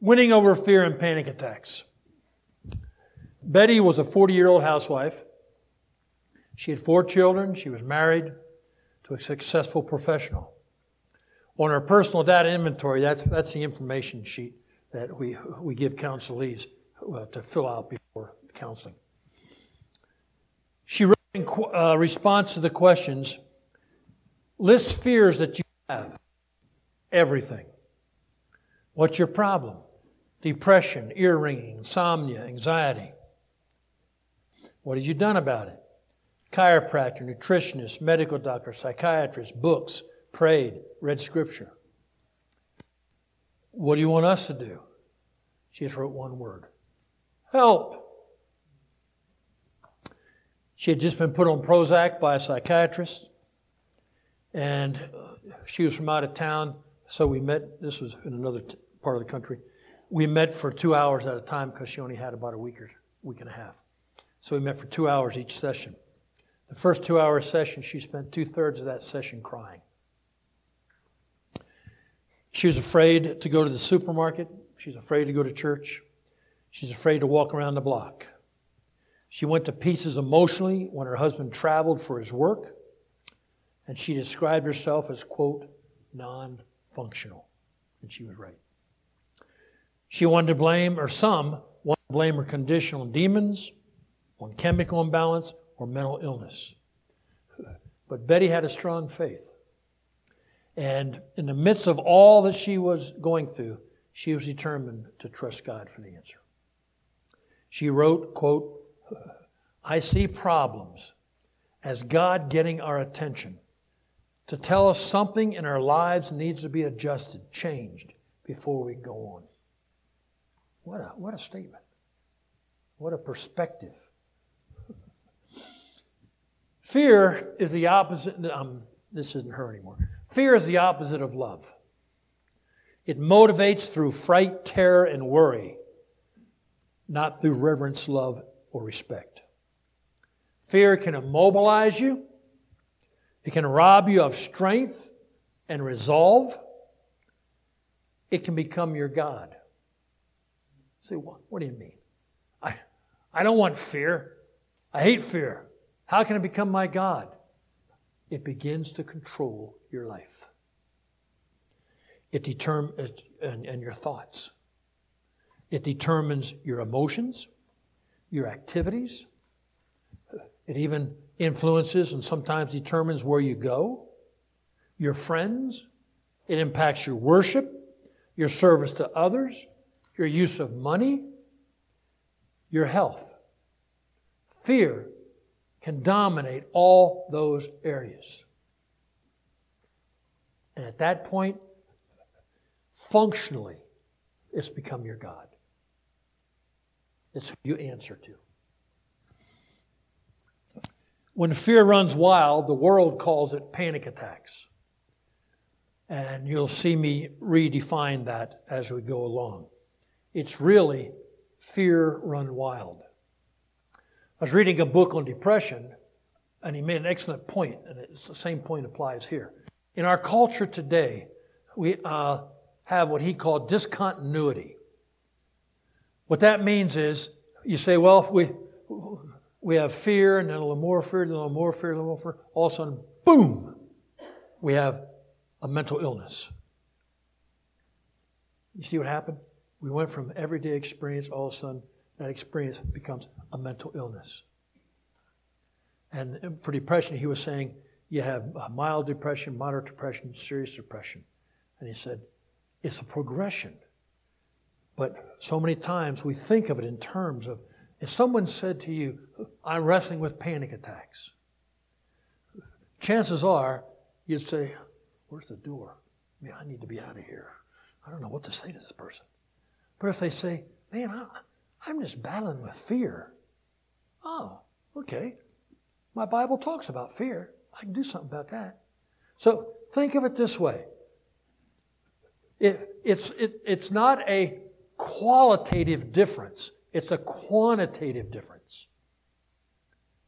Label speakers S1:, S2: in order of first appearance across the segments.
S1: Winning over fear and panic attacks. Betty was a 40 year old housewife. She had four children. She was married to a successful professional. On her personal data inventory, that's, that's the information sheet that we, we give counselees uh, to fill out before counseling. She wrote in uh, response to the questions, list fears that you have. Everything. What's your problem? Depression, ear ringing, insomnia, anxiety. What have you done about it? Chiropractor, nutritionist, medical doctor, psychiatrist, books, prayed, read scripture. What do you want us to do? She just wrote one word help. She had just been put on Prozac by a psychiatrist, and she was from out of town, so we met. This was in another t- part of the country. We met for two hours at a time because she only had about a week or week and a half. So we met for two hours each session. The first two hour session, she spent two thirds of that session crying. She was afraid to go to the supermarket. She's afraid to go to church. She's afraid to walk around the block. She went to pieces emotionally when her husband traveled for his work, and she described herself as, quote, non functional. And she was right. She wanted to blame, or some wanted to blame her condition on demons, on chemical imbalance, or mental illness. But Betty had a strong faith. And in the midst of all that she was going through, she was determined to trust God for the answer. She wrote, quote, I see problems as God getting our attention to tell us something in our lives needs to be adjusted, changed before we go on. What a, what a statement. What a perspective. Fear is the opposite. Um, this isn't her anymore. Fear is the opposite of love. It motivates through fright, terror, and worry, not through reverence, love, or respect. Fear can immobilize you. It can rob you of strength and resolve. It can become your God. Say, what, what do you mean? I, I don't want fear. I hate fear. How can it become my God? It begins to control your life. It determines and, and your thoughts. It determines your emotions, your activities. It even influences and sometimes determines where you go, your friends. It impacts your worship, your service to others, your use of money, your health. Fear can dominate all those areas. And at that point, functionally, it's become your God. It's who you answer to. When fear runs wild, the world calls it panic attacks. And you'll see me redefine that as we go along. It's really fear run wild. I was reading a book on depression, and he made an excellent point, and it's the same point applies here. In our culture today, we uh, have what he called discontinuity. What that means is, you say, well, we, we have fear, and then a little more fear, then a little more fear, and a little more fear. All of a sudden, boom, we have a mental illness. You see what happened? We went from everyday experience, all of a sudden, that experience becomes a mental illness. And for depression, he was saying you have mild depression, moderate depression, serious depression. And he said, it's a progression. But so many times we think of it in terms of if someone said to you, I'm wrestling with panic attacks, chances are you'd say, Where's the door? Man, I need to be out of here. I don't know what to say to this person. But if they say, Man, I, I'm just battling with fear. Oh, okay. My Bible talks about fear. I can do something about that. So think of it this way. It, it's, it, it's not a qualitative difference. It's a quantitative difference.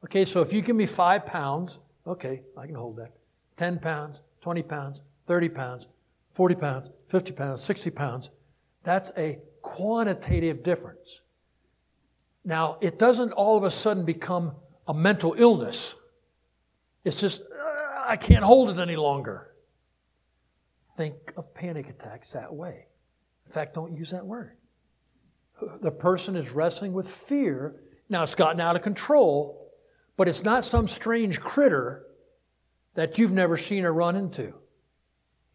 S1: Okay, so if you give me five pounds, okay, I can hold that. 10 pounds, 20 pounds, 30 pounds, 40 pounds, 50 pounds, 60 pounds, that's a quantitative difference. Now, it doesn't all of a sudden become a mental illness. It's just, uh, I can't hold it any longer. Think of panic attacks that way. In fact, don't use that word. The person is wrestling with fear. Now, it's gotten out of control, but it's not some strange critter that you've never seen or run into.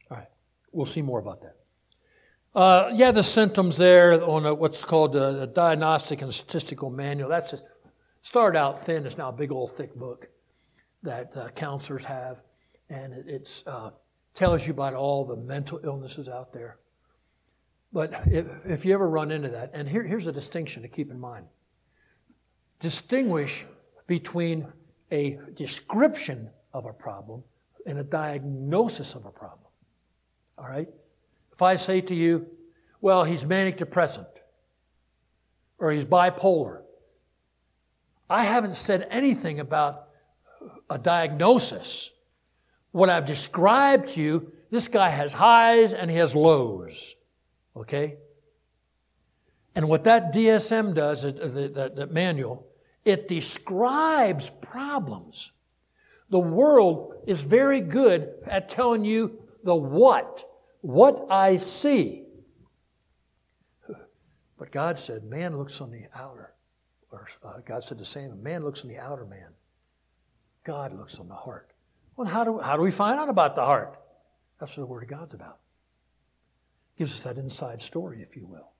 S1: All right, we'll see more about that. Uh, yeah, the symptoms there on a, what's called a, a, diagnostic and statistical manual. That's just started out thin. It's now a big old thick book that uh, counselors have, and it it's, uh, tells you about all the mental illnesses out there. But if, if you ever run into that, and here, here's a distinction to keep in mind: distinguish between a description of a problem and a diagnosis of a problem. All right. If I say to you, well, he's manic depressant or he's bipolar, I haven't said anything about a diagnosis. What I've described to you, this guy has highs and he has lows. Okay? And what that DSM does, that manual, it describes problems. The world is very good at telling you the what what I see. But God said, man looks on the outer, or uh, God said the same, man looks on the outer man. God looks on the heart. Well, how do, how do we find out about the heart? That's what the Word of God's about. Gives us that inside story, if you will.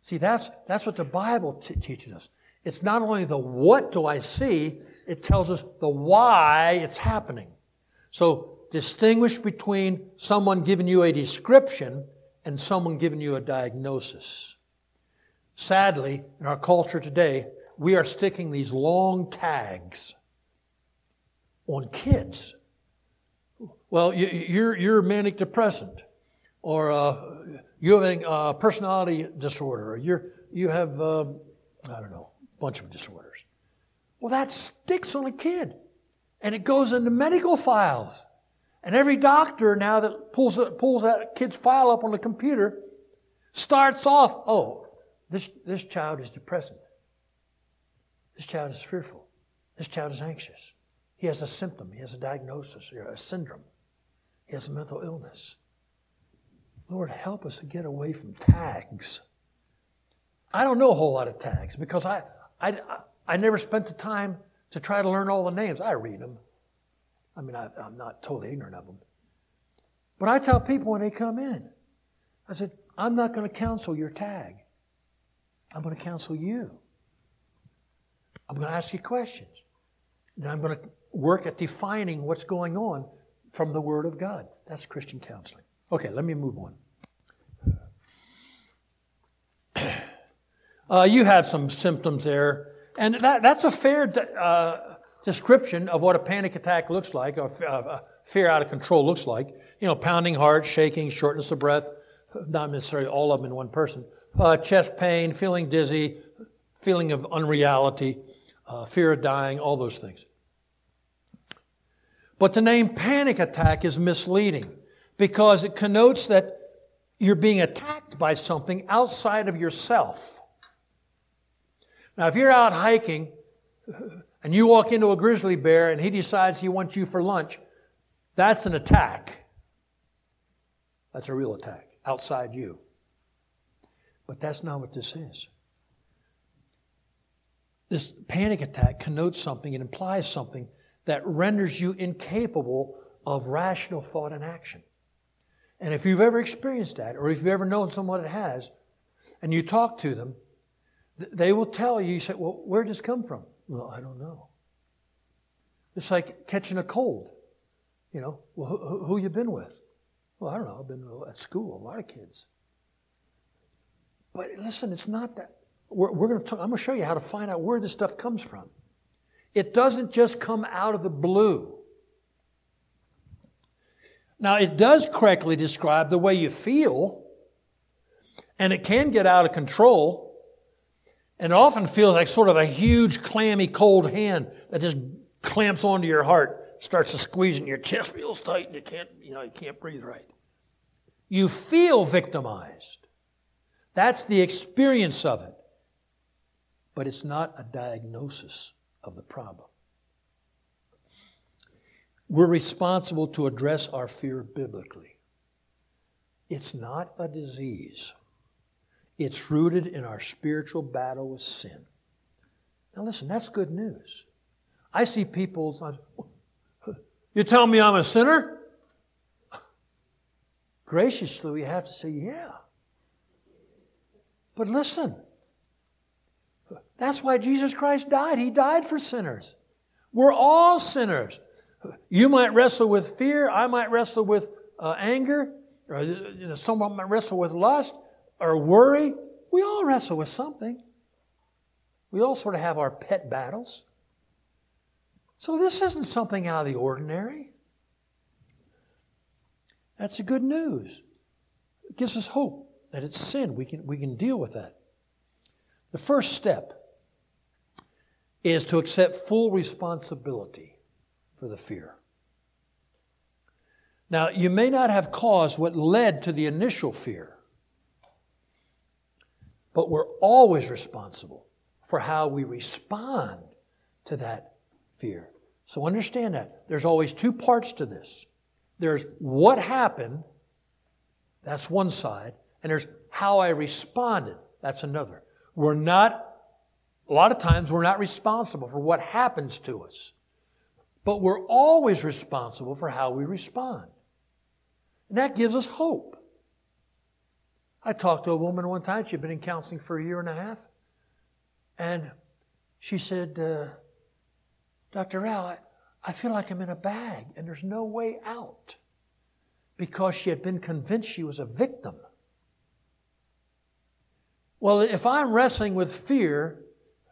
S1: See, that's, that's what the Bible t- teaches us. It's not only the what do I see, it tells us the why it's happening. So distinguish between someone giving you a description and someone giving you a diagnosis. Sadly, in our culture today, we are sticking these long tags on kids. Well, you're, you're manic depressant, or uh, you have a personality disorder, or you're, you have, um, I don't know, a bunch of disorders. Well, that sticks on a kid, and it goes into medical files. And every doctor now that pulls, pulls that kid's file up on the computer starts off, oh, this, this child is depressed. This child is fearful. This child is anxious. He has a symptom. He has a diagnosis or a syndrome. He has a mental illness. Lord, help us to get away from tags. I don't know a whole lot of tags because I, I, I never spent the time to try to learn all the names. I read them. I mean, I, am not totally ignorant of them. But I tell people when they come in, I said, I'm not going to counsel your tag. I'm going to counsel you. I'm going to ask you questions. And I'm going to work at defining what's going on from the Word of God. That's Christian counseling. Okay, let me move on. Uh, you have some symptoms there, and that, that's a fair uh, description of what a panic attack looks like, or uh, fear out of control looks like. You know, pounding heart, shaking, shortness of breath, not necessarily all of them in one person. Uh, chest pain, feeling dizzy, feeling of unreality, uh, fear of dying, all those things. But the name panic attack is misleading because it connotes that you're being attacked by something outside of yourself. Now, if you're out hiking and you walk into a grizzly bear and he decides he wants you for lunch, that's an attack. That's a real attack outside you. But that's not what this is. This panic attack connotes something, it implies something that renders you incapable of rational thought and action. And if you've ever experienced that, or if you've ever known someone that has, and you talk to them, they will tell you, you say, well, where did this come from? Well, I don't know. It's like catching a cold. You know, well, who, who you been with? Well, I don't know. I've been at school, a lot of kids. But listen, it's not that. We're, we're going to I'm going to show you how to find out where this stuff comes from. It doesn't just come out of the blue. Now, it does correctly describe the way you feel, and it can get out of control. And it often feels like sort of a huge, clammy, cold hand that just clamps onto your heart, starts to squeeze and your chest feels tight and you can't, you know, you can't breathe right. You feel victimized. That's the experience of it. But it's not a diagnosis of the problem. We're responsible to address our fear biblically. It's not a disease. It's rooted in our spiritual battle with sin. Now listen, that's good news. I see people, you tell me I'm a sinner? Graciously, we have to say, yeah. But listen, that's why Jesus Christ died. He died for sinners. We're all sinners. You might wrestle with fear. I might wrestle with uh, anger. Or you know, someone might wrestle with lust or worry. We all wrestle with something. We all sort of have our pet battles. So this isn't something out of the ordinary. That's the good news. It gives us hope that it's sin. We can, we can deal with that. The first step is to accept full responsibility for the fear. Now, you may not have caused what led to the initial fear, but we're always responsible for how we respond to that fear. So understand that. There's always two parts to this. There's what happened, that's one side, and there's how I responded, that's another. We're not, a lot of times, we're not responsible for what happens to us. But we're always responsible for how we respond. And that gives us hope. I talked to a woman one time, she'd been in counseling for a year and a half. And she said, uh, Dr. Al, I, I feel like I'm in a bag and there's no way out. Because she had been convinced she was a victim. Well, if I'm wrestling with fear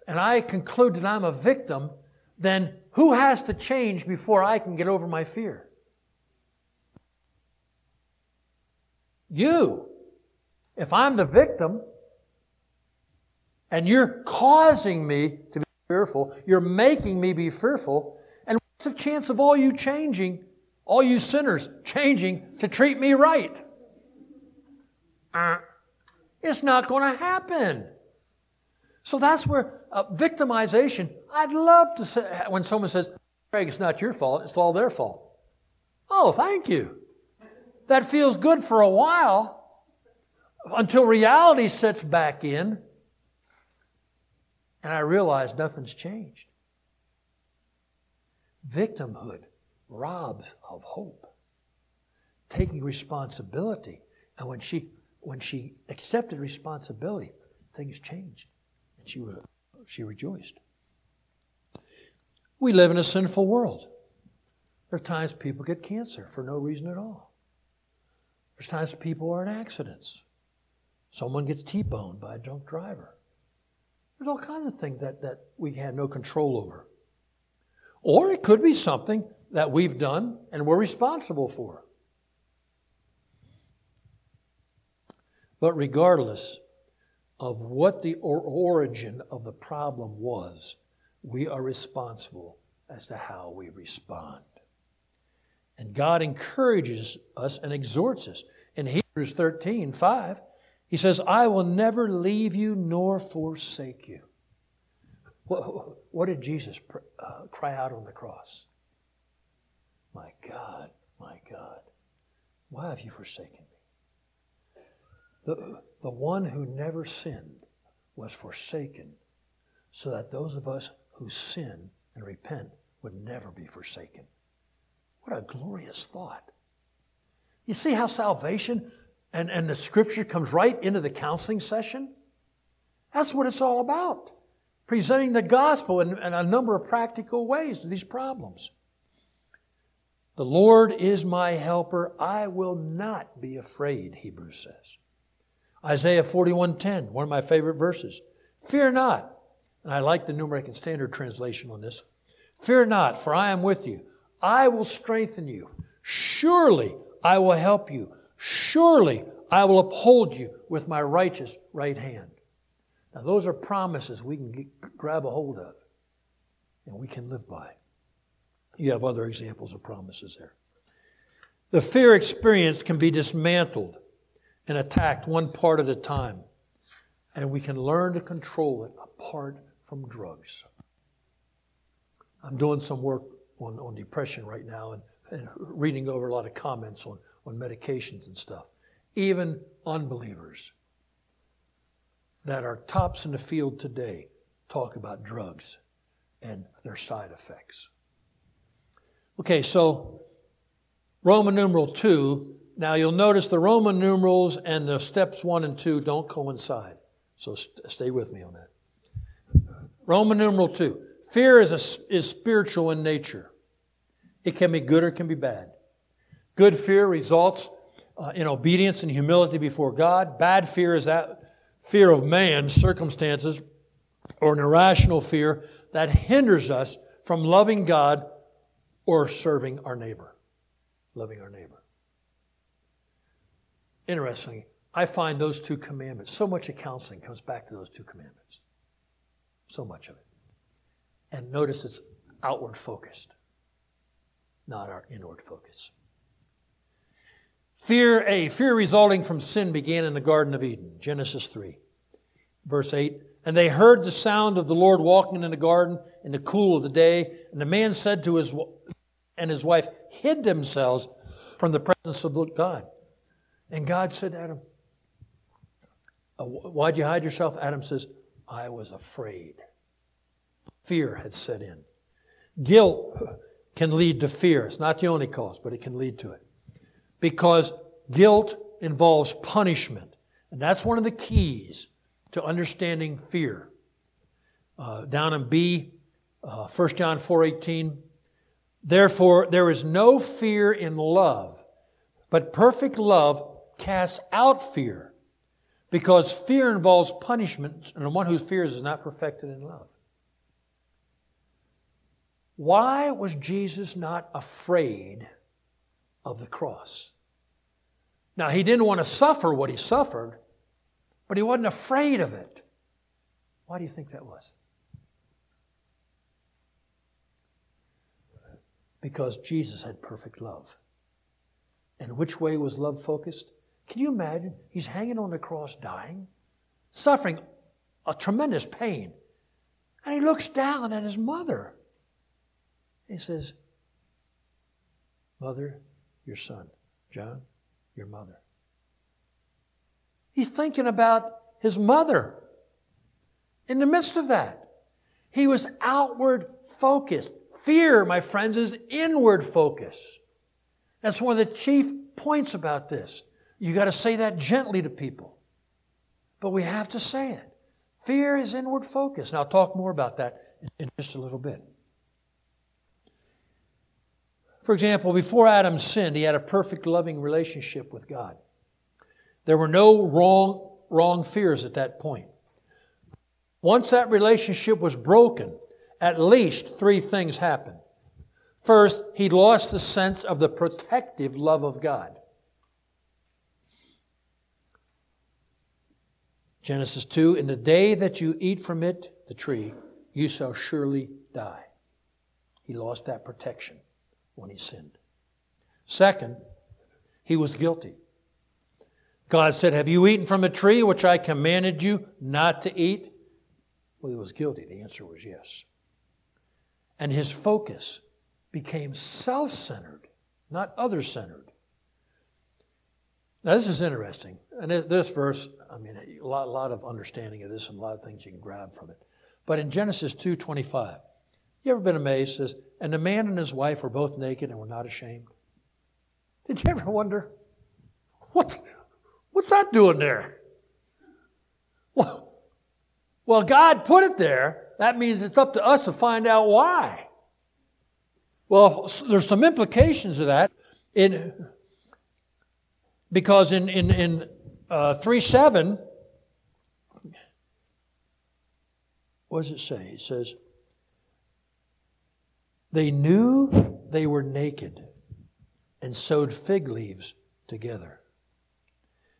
S1: and I conclude that I'm a victim, then who has to change before I can get over my fear? You. If I'm the victim and you're causing me to be fearful, you're making me be fearful, and what's the chance of all you changing, all you sinners changing to treat me right? Uh, it's not going to happen. So that's where uh, victimization, I'd love to say, when someone says, Craig, it's not your fault, it's all their fault. Oh, thank you. That feels good for a while until reality sets back in and I realize nothing's changed. Victimhood robs of hope. Taking responsibility. And when she, when she accepted responsibility, things changed And she, was, she rejoiced. We live in a sinful world. There are times people get cancer for no reason at all. There's times people are in accidents. Someone gets T-boned by a drunk driver. There's all kinds of things that, that we had no control over. Or it could be something that we've done and we're responsible for. But regardless, of what the origin of the problem was, we are responsible as to how we respond. And God encourages us and exhorts us. In Hebrews 13, 5, he says, I will never leave you nor forsake you. What, did Jesus uh, cry out on the cross? My God, my God, why have you forsaken me? The, the one who never sinned was forsaken so that those of us who sin and repent would never be forsaken. What a glorious thought. You see how salvation and, and the scripture comes right into the counseling session? That's what it's all about. Presenting the gospel in, in a number of practical ways to these problems. The Lord is my helper. I will not be afraid, Hebrews says. Isaiah 41:10, one of my favorite verses. Fear not. And I like the New American Standard translation on this. Fear not, for I am with you. I will strengthen you. Surely I will help you. Surely I will uphold you with my righteous right hand. Now, those are promises we can get, grab a hold of and we can live by. You have other examples of promises there. The fear experience can be dismantled and attacked one part at a time. and we can learn to control it apart from drugs. I'm doing some work on, on depression right now and, and reading over a lot of comments on, on medications and stuff. Even unbelievers that are tops in the field today talk about drugs and their side effects. Okay, so Roman numeral 2. Now you'll notice the Roman numerals and the steps 1 and 2 don't coincide. So st- stay with me on that. Roman numeral 2. Fear is, a, is spiritual in nature. It can be good or it can be bad. Good fear results uh, in obedience and humility before God. Bad fear is that fear of man, circumstances, or an irrational fear that hinders us from loving God or serving our neighbor. Loving our neighbor. Interestingly, I find those two commandments, so much of counseling comes back to those two commandments. So much of it. And notice it's outward focused, not our inward focus. Fear, A, fear resulting from sin began in the Garden of Eden, Genesis 3, verse 8. And they heard the sound of the Lord walking in the garden in the cool of the day. And the man said to his and his wife hid themselves from the presence of God. And God said to Adam, uh, Why'd you hide yourself? Adam says, I was afraid. Fear had set in. Guilt can lead to fear. It's not the only cause, but it can lead to it because guilt involves punishment. And that's one of the keys to understanding fear. Uh, down in B, uh, 1 John 4.18, Therefore, there is no fear in love, but perfect love casts out fear, because fear involves punishment, and the one who fears is not perfected in love. Why was Jesus not afraid of the cross. Now, he didn't want to suffer what he suffered, but he wasn't afraid of it. Why do you think that was? Because Jesus had perfect love. And which way was love focused? Can you imagine? He's hanging on the cross, dying, suffering a tremendous pain. And he looks down at his mother. He says, Mother, your son. John, your mother. He's thinking about his mother in the midst of that. He was outward focused. Fear, my friends, is inward focus. That's one of the chief points about this. You got to say that gently to people. But we have to say it. Fear is inward focus. And I'll talk more about that in just a little bit. For example, before Adam sinned, he had a perfect loving relationship with God. There were no wrong, wrong fears at that point. Once that relationship was broken, at least three things happened. First, he lost the sense of the protective love of God. Genesis 2 In the day that you eat from it, the tree, you shall surely die. He lost that protection when he sinned. Second, he was guilty. God said, Have you eaten from a tree which I commanded you not to eat? Well, he was guilty. The answer was yes. And his focus became self centered, not other centered. Now, this is interesting. And this verse, I mean, a lot, lot of understanding of this and a lot of things you can grab from it. But in Genesis 2 25, you ever been amazed? Says, and the man and his wife were both naked and were not ashamed. Did you ever wonder, what, what's that doing there? Well, well, God put it there. That means it's up to us to find out why. Well, there's some implications of that. In, because in, in, in uh, 3 7, what does it say? It says, they knew they were naked and sewed fig leaves together.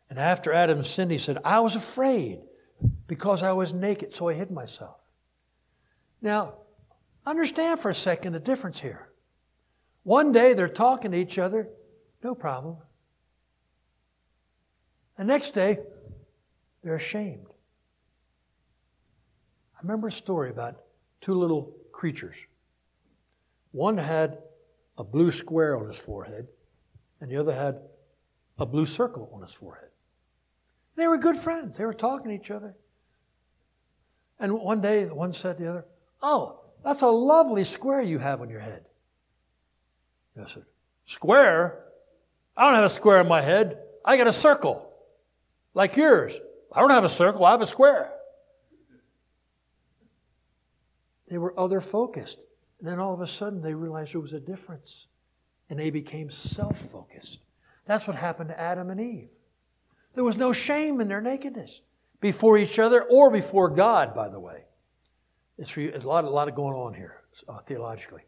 S1: And after Adam sinned, he said, I was afraid because I was naked, so I hid myself. Now, understand for a second the difference here. One day they're talking to each other, no problem. The next day, they're ashamed. I remember a story about two little creatures. One had a blue square on his forehead, and the other had a blue circle on his forehead. They were good friends. They were talking to each other. And one day, one said to the other, Oh, that's a lovely square you have on your head. I said, Square? I don't have a square on my head. I got a circle, like yours. I don't have a circle, I have a square. They were other focused. And then all of a sudden they realized there was a difference. And they became self focused. That's what happened to Adam and Eve. There was no shame in their nakedness before each other or before God, by the way. It's, a, lot, a lot of going on here uh, theologically.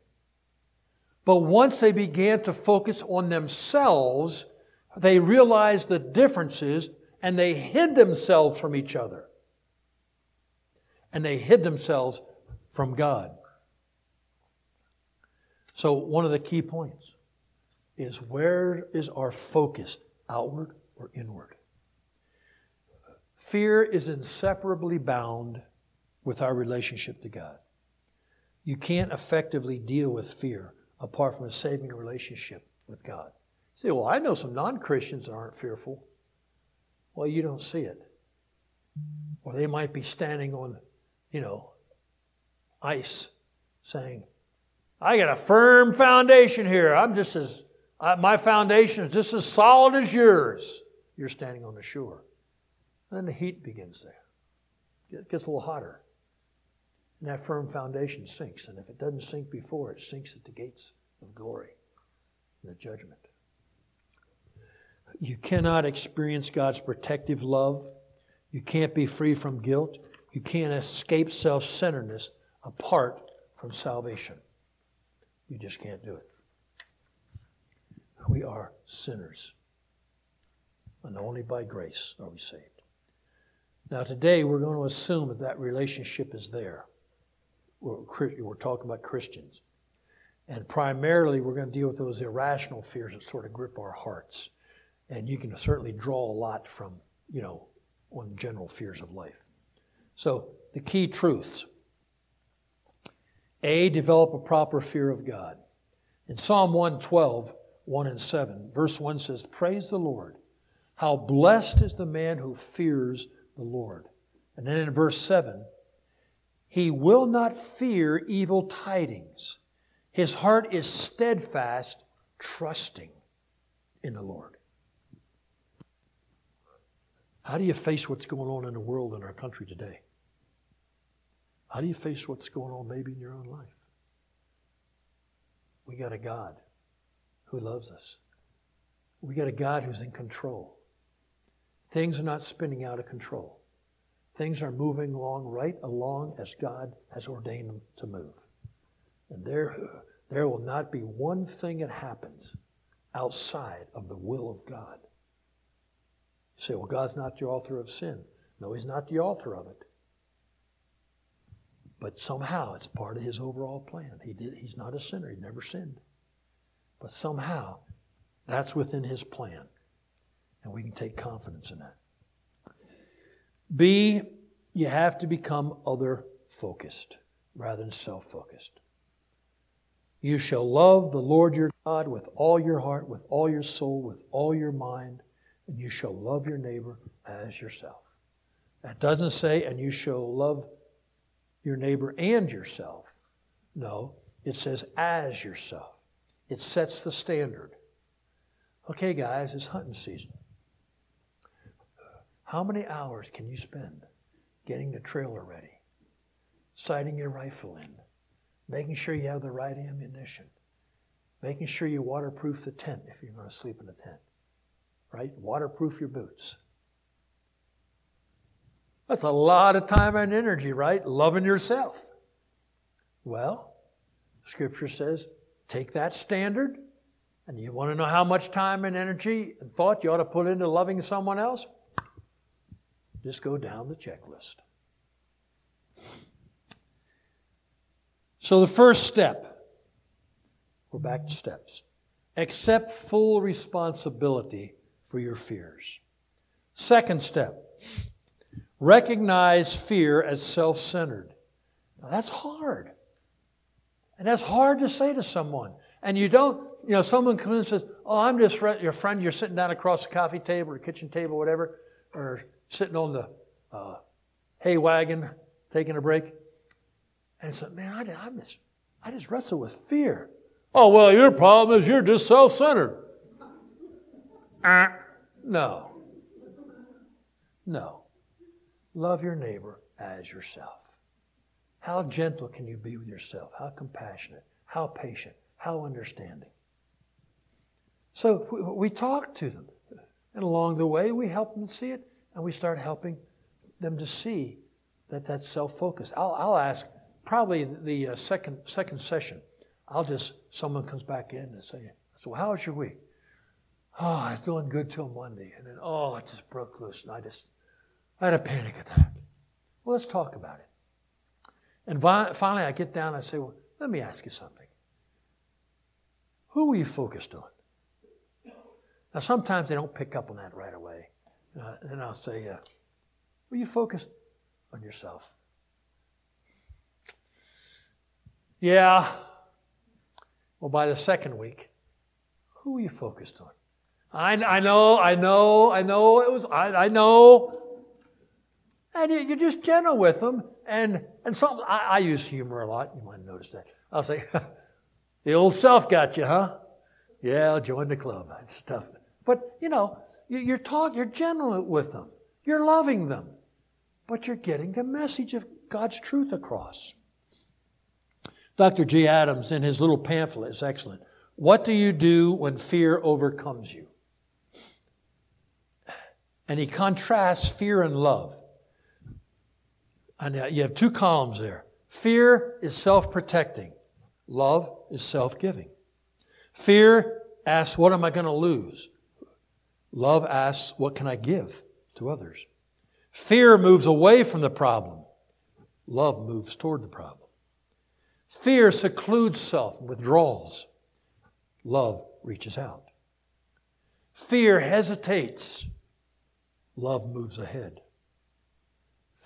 S1: But once they began to focus on themselves, they realized the differences and they hid themselves from each other. And they hid themselves from God. So, one of the key points is where is our focus, outward or inward? Fear is inseparably bound with our relationship to God. You can't effectively deal with fear apart from a saving relationship with God. You say, well, I know some non Christians that aren't fearful. Well, you don't see it. Or they might be standing on, you know, ice saying, I got a firm foundation here. I'm just as, my foundation is just as solid as yours. You're standing on the shore. Then the heat begins there. It gets a little hotter. And that firm foundation sinks. And if it doesn't sink before, it sinks at the gates of glory and the judgment. You cannot experience God's protective love. You can't be free from guilt. You can't escape self centeredness apart from salvation. You just can't do it. We are sinners. And only by grace are we saved. Now, today we're going to assume that that relationship is there. We're, we're talking about Christians. And primarily, we're going to deal with those irrational fears that sort of grip our hearts. And you can certainly draw a lot from, you know, on general fears of life. So, the key truths A, develop a proper fear of God. In Psalm 112, 1 and 7, verse 1 says, Praise the Lord. How blessed is the man who fears the Lord. And then in verse 7, he will not fear evil tidings. His heart is steadfast, trusting in the Lord. How do you face what's going on in the world in our country today? How do you face what's going on maybe in your own life? We got a God who loves us. We got a God who's in control. Things are not spinning out of control. Things are moving along right along as God has ordained them to move. And there, there will not be one thing that happens outside of the will of God. You say, well, God's not the author of sin. No, He's not the author of it. But somehow it's part of His overall plan. He did, he's not a sinner, He never sinned. But somehow that's within His plan. And we can take confidence in that. B, you have to become other focused rather than self focused. You shall love the Lord your God with all your heart, with all your soul, with all your mind, and you shall love your neighbor as yourself. That doesn't say, and you shall love your neighbor and yourself. No, it says as yourself. It sets the standard. Okay, guys, it's hunting season. How many hours can you spend getting the trailer ready, sighting your rifle in, making sure you have the right ammunition, making sure you waterproof the tent if you're going to sleep in a tent, right? Waterproof your boots. That's a lot of time and energy, right? Loving yourself. Well, Scripture says take that standard, and you want to know how much time and energy and thought you ought to put into loving someone else? Just go down the checklist. So, the first step, we're back to steps. Accept full responsibility for your fears. Second step, recognize fear as self centered Now, that's hard. And that's hard to say to someone. And you don't, you know, someone comes and says, Oh, I'm just your friend, you're sitting down across the coffee table or kitchen table, whatever, or sitting on the uh, hay wagon taking a break. And so, Man, I, I, just, I just wrestle with fear. Oh, well, your problem is you're just self centered. Uh, no. No. Love your neighbor as yourself. How gentle can you be with yourself? How compassionate? How patient? How understanding? So we talk to them. And along the way, we help them see it, and we start helping them to see that that's self focus. I'll, I'll, ask, probably the uh, second, second session, I'll just, someone comes back in and say, So, how was your week? Oh, I was doing good till Monday. And then, oh, it just broke loose, and I just, I had a panic attack. Well, let's talk about it. And finally, I get down and I say, Well, let me ask you something. Who were you focused on? Now, sometimes they don't pick up on that right away. Uh, and I'll say, uh, Were you focused on yourself? Yeah. Well, by the second week, who were you focused on? I, I know, I know, I know it was, I, I know. And you, are just gentle with them. And, and some, I, I use humor a lot. You might have noticed that. I'll say, the old self got you, huh? Yeah, I'll join the club. It's tough. But, you know, you're talking, you're gentle with them. You're loving them. But you're getting the message of God's truth across. Dr. Jay Adams, in his little pamphlet, is excellent. What do you do when fear overcomes you? And he contrasts fear and love. And you have two columns there. Fear is self protecting, love is self giving. Fear asks, What am I going to lose? Love asks, What can I give to others? Fear moves away from the problem. Love moves toward the problem. Fear secludes self and withdraws. Love reaches out. Fear hesitates. Love moves ahead.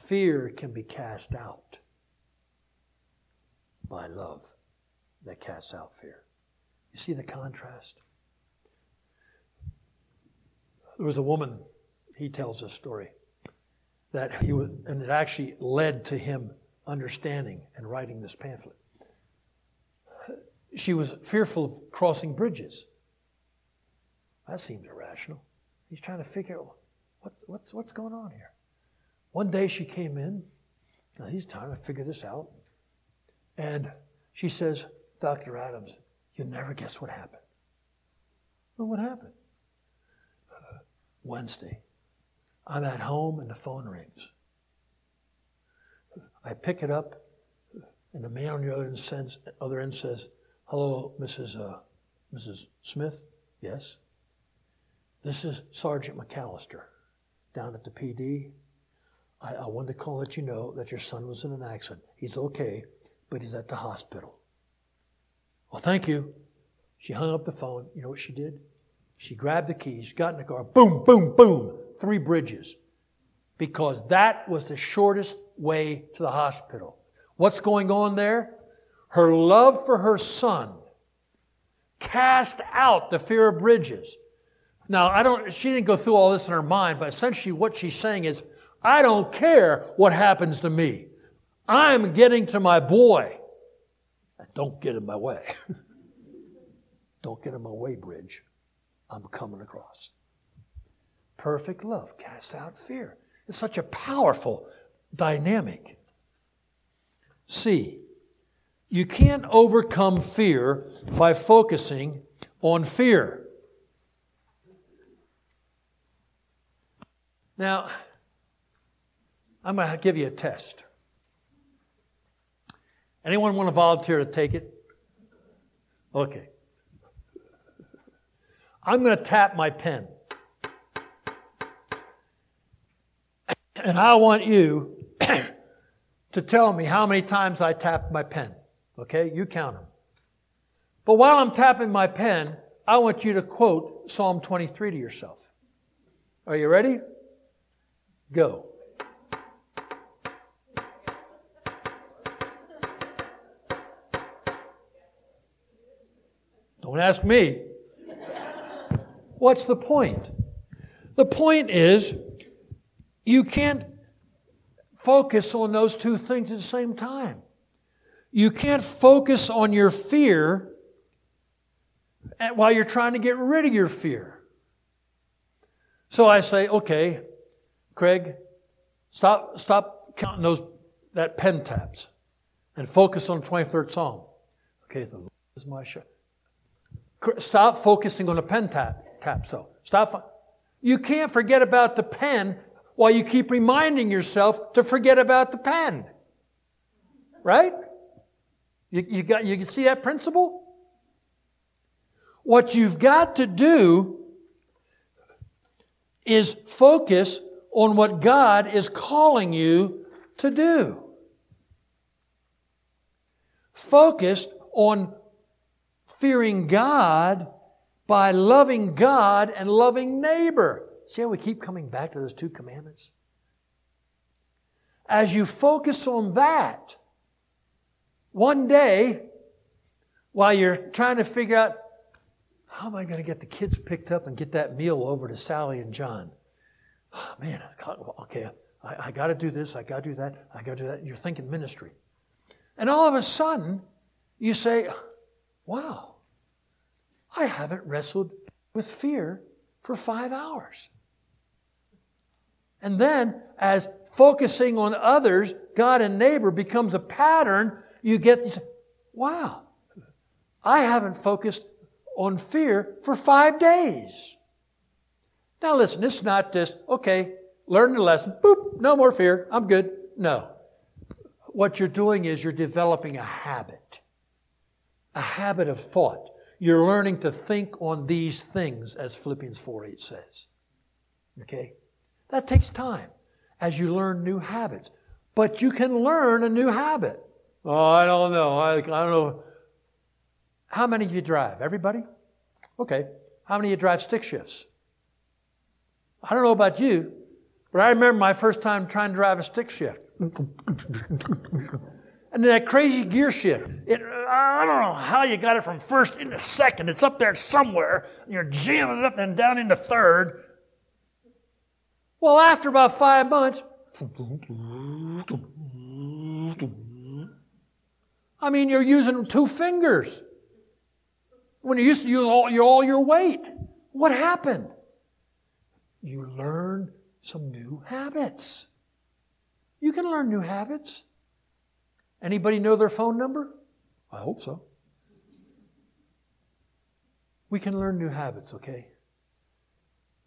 S1: Fear can be cast out by love that casts out fear. You see the contrast? There was a woman, he tells a story, that he was, and it actually led to him understanding and writing this pamphlet. She was fearful of crossing bridges. That seemed irrational. He's trying to figure out what's, what's, what's going on here. One day she came in. Now he's trying to figure this out. And she says, Dr. Adams, you never guess what happened. Well, what happened? Uh, Wednesday. I'm at home and the phone rings. I pick it up, and the man on the other end, sends, other end says, Hello, Mrs. Uh, Mrs. Smith? Yes. This is Sergeant McAllister down at the PD. I, I wanted to call let you know that your son was in an accident. He's okay, but he's at the hospital. Well, thank you. She hung up the phone. You know what she did? She grabbed the keys, got in the car, boom, boom, boom, three bridges. Because that was the shortest way to the hospital. What's going on there? Her love for her son cast out the fear of bridges. Now, I don't, she didn't go through all this in her mind, but essentially what she's saying is, I don't care what happens to me. I'm getting to my boy. Don't get in my way. don't get in my way, bridge. I'm coming across. Perfect love casts out fear. It's such a powerful dynamic. C. You can't overcome fear by focusing on fear. Now, I'm going to give you a test. Anyone want to volunteer to take it? Okay. I'm going to tap my pen. And I want you to tell me how many times I tapped my pen. Okay? You count them. But while I'm tapping my pen, I want you to quote Psalm 23 to yourself. Are you ready? Go. Don't ask me. What's the point? The point is, you can't focus on those two things at the same time. You can't focus on your fear while you're trying to get rid of your fear. So I say, okay, Craig, stop, stop counting those, that pen taps and focus on the 23rd Psalm. Okay, the Lord is my shepherd. Stop focusing on the pen tap, tap so. Stop. You can't forget about the pen while you keep reminding yourself to forget about the pen. Right? You, you, got, you see that principle? What you've got to do is focus on what God is calling you to do. Focus on fearing God by loving God and loving neighbor. See how we keep coming back to those two commandments? As you focus on that, one day, while you're trying to figure out how am I going to get the kids picked up and get that meal over to Sally and John? Oh, man, okay, I, I got to do this, I got to do that, I got to do that. You're thinking ministry. And all of a sudden, you say, wow, I haven't wrestled with fear for five hours. And then, as focusing on others, God and neighbor becomes a pattern, you get this, wow, I haven't focused on fear for five days. Now listen, it's not just, okay, learn the lesson, boop, no more fear, I'm good. No. What you're doing is you're developing a habit, a habit of thought. You're learning to think on these things, as Philippians 4 8 says. Okay? That takes time as you learn new habits. But you can learn a new habit. Oh, I don't know. I, I don't know. How many of you drive? Everybody? Okay. How many of you drive stick shifts? I don't know about you, but I remember my first time trying to drive a stick shift. And then that crazy gear shift. It, I don't know how you got it from first into second. It's up there somewhere, and you're jamming it up and down into third. Well, after about five months, I mean, you're using two fingers when you used to use all your, all your weight. What happened? You learn some new habits. You can learn new habits. Anybody know their phone number? I hope so. We can learn new habits, okay?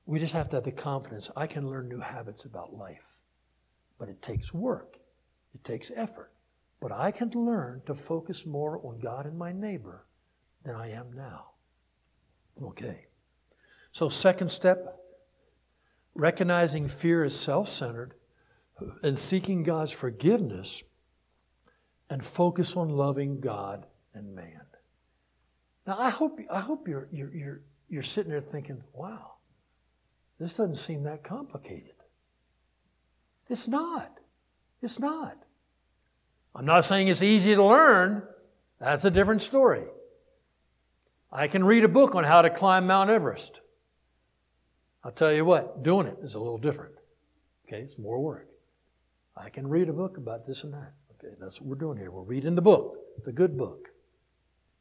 S1: We just have to have the confidence I can learn new habits about life. But it takes work, it takes effort. But I can learn to focus more on God and my neighbor than I am now. Okay. So, second step recognizing fear is self centered and seeking God's forgiveness and focus on loving God and man. Now, I hope, I hope you're, you're, you're, you're sitting there thinking, wow, this doesn't seem that complicated. It's not. It's not. I'm not saying it's easy to learn. That's a different story. I can read a book on how to climb Mount Everest. I'll tell you what, doing it is a little different. Okay, it's more work. I can read a book about this and that. Okay, that's what we're doing here. We're reading the book, the good book.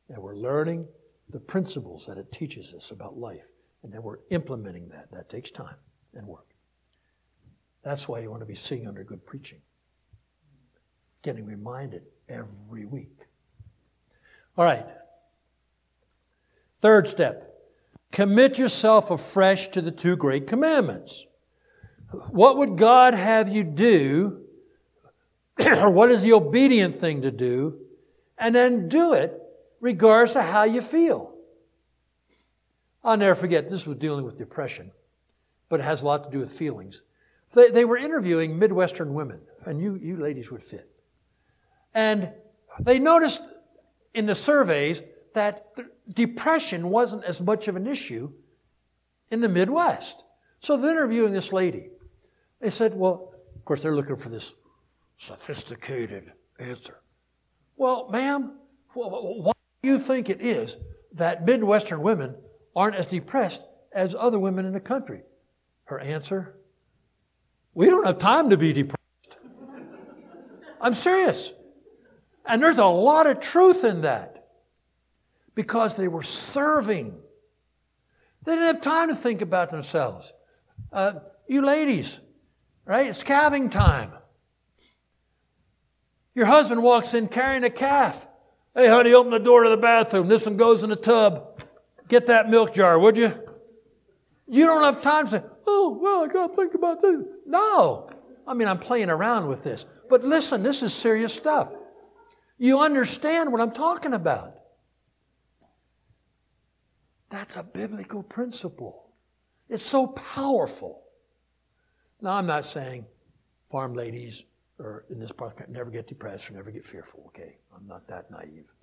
S1: And we're learning the principles that it teaches us about life. And then we're implementing that. That takes time and work. That's why you want to be sitting under good preaching. Getting reminded every week. All right. Third step commit yourself afresh to the two great commandments. What would God have you do what is the obedient thing to do, and then do it regardless of how you feel. I'll never forget, this was dealing with depression, but it has a lot to do with feelings. They, they were interviewing Midwestern women, and you, you ladies would fit. And they noticed in the surveys that depression wasn't as much of an issue in the Midwest. So they're interviewing this lady. They said, well, of course, they're looking for this sophisticated answer. Well, ma'am, why do you think it is that Midwestern women aren't as depressed as other women in the country? Her answer, we don't have time to be depressed. I'm serious. And there's a lot of truth in that because they were serving. They didn't have time to think about themselves. Uh, you ladies, right? It's calving time. Your husband walks in carrying a calf. Hey, honey, open the door to the bathroom. This one goes in the tub. Get that milk jar, would you? You don't have time to say, oh, well, I got to think about this. No. I mean, I'm playing around with this. But listen, this is serious stuff. You understand what I'm talking about. That's a biblical principle. It's so powerful. Now, I'm not saying farm ladies or in this part never get depressed or never get fearful, okay? I'm not that naive.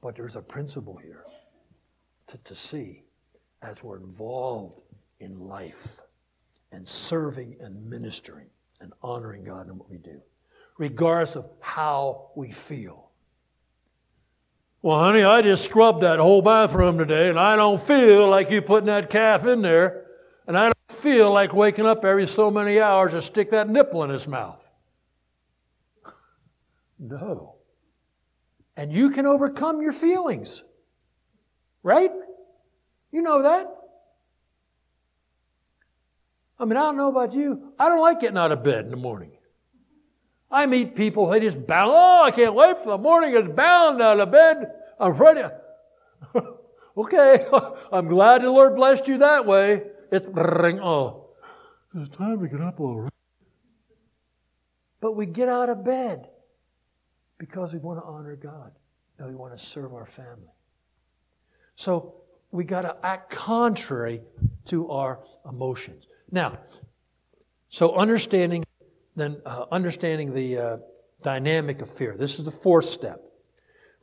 S1: But there's a principle here to, to see as we're involved in life and serving and ministering and honoring God in what we do, regardless of how we feel. Well, honey, I just scrubbed that whole bathroom today and I don't feel like you putting that calf in there. And I don't feel like waking up every so many hours to stick that nipple in his mouth. No. And you can overcome your feelings. Right? You know that. I mean, I don't know about you. I don't like getting out of bed in the morning. I meet people, they just bound, oh, I can't wait for the morning. It's bound out of bed. I'm ready. okay, I'm glad the Lord blessed you that way. It's oh, it's time to get up already. But we get out of bed because we want to honor God and we want to serve our family. So we got to act contrary to our emotions. Now, so understanding then uh, understanding the uh, dynamic of fear. This is the fourth step.